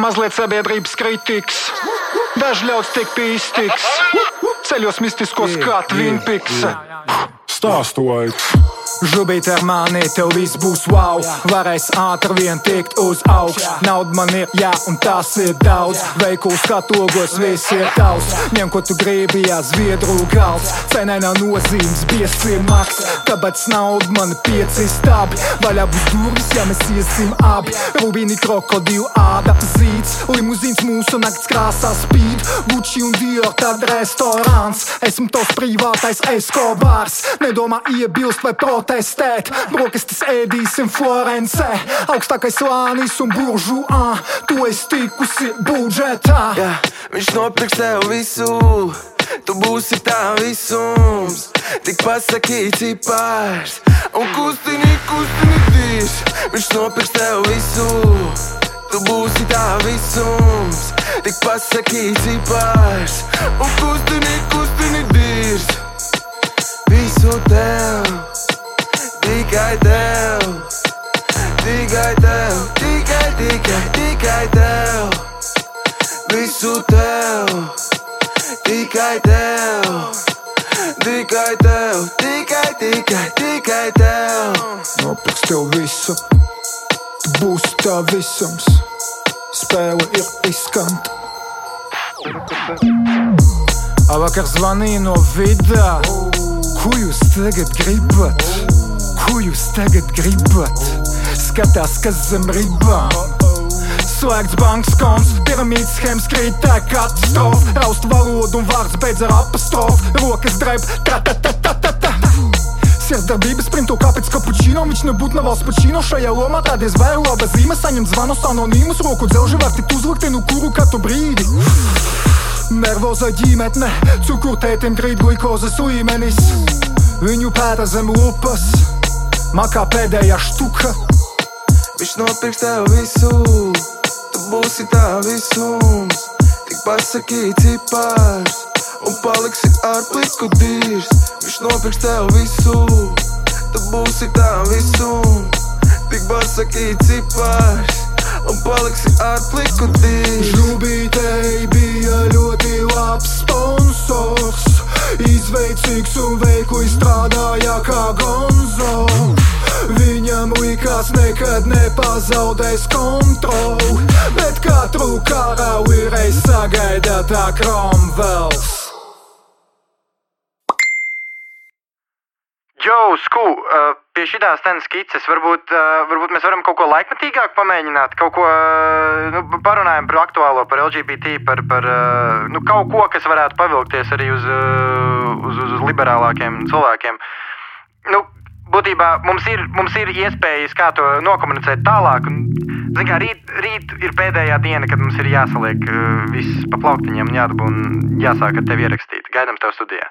mazliet sabiedrības kritikas. Daži ļauts tiek pīstīgs, ceļos mistiskos kā twinpiks. Stāstojiet! Žubīt ar mani, tev viss būs wow. Varēs ātri vien tikt uz augšu. Nauda man ir, jā, un tas ir daudz. Veikals kā togos, viss ir tavs. Ņem, ko tu gribi, jā, zviedru gals. Cenai nav nozīmes, biesi ir maks. Tāpēc nauda man pieci stābi. Vaļā būs durvis, ja mēs iesim abi. Rubīni krokodilu āda zīts. Limuzīns mūsu nakts krāsā spīd. Gucci un Dior, tad restorāns. Esmu tos privātais Escobars. Nedomā iebilst vai protestēt testēt. Brokastis ēdīsim Florencē, augstākais slānis un buržuā. Tu esi tikusi budžetā. Jā, viņš nopirks tev visu. Tu būsi tā visums, tik pasakīts cipars. Un kustini, kustini dīrs, viņš nopirks tev visu. Tu būsi tā visums, tik pasakīts cipars. Un kustini, kustini dīrs, visu tev tikai tev, tikai tev, tikai, tikai, tikai tev. Nopirks tev visu, tu būsi tā visums, spēle ir izskanta. Vakar zvanīja no vidā, ko jūs tagad gribat? Ko jūs tagad gribat? Skatās, kas zem ribām. Slēgts bankas konts, piramīdas schēmas krīt, tā katastrofa. Raust valodu un vārds beidz ar apostrofu. Rokas drēb, ta ta ta ta ta ta. Sirdsdarbības sprintu, kāpēc kapučīno viņš nebūtu nav valsts pačīno šajā lomā. Tādies vēro laba zīme, saņem zvanus anonīmus, roku dzelži var tikt uzlikt no kuru katru brīdi. Nervoza ģimene, cukurtētim krīt glukozes līmenis. Viņu pēta zem lupas, makā pēdējā štuka. Viņš nopirks tev visu, būsi tā visums. Tik pasakīts cipars, un paliksi ar pliku dīrs. Viņš nopirks tev visu, tu būsi tā visums. Tik pasakīts cipars, un paliksi ar pliku dīrs. Žubītei bija ļoti labs sponsors. Izveicīgs un veikli strādāja kā gonzo. Viņam likās, nekad nepazaudēs kontroli, bet katru karali reiz sagaida tā Cromwells. Jo, sku, uh, pie šīs scenas skices varbūt, uh, varbūt mēs varam kaut ko laikmatīgāku pamēģināt. Kaut ko uh, nu, parunājam par aktuālo, par LGBT, par, par uh, nu, kaut ko, kas varētu pavilkties arī uz, uh, uz, uz, uz liberālākiem cilvēkiem. Nu, būtībā mums ir, mums ir iespējas, kā to nokomunicēt tālāk. Un, zin, kā, rīt, rīt ir pēdējā diena, kad mums ir jāsaliek uh, viss pa plauktiņiem un jādabū un jāsāk ar tevi ierakstīt. Gaidām tev studijā.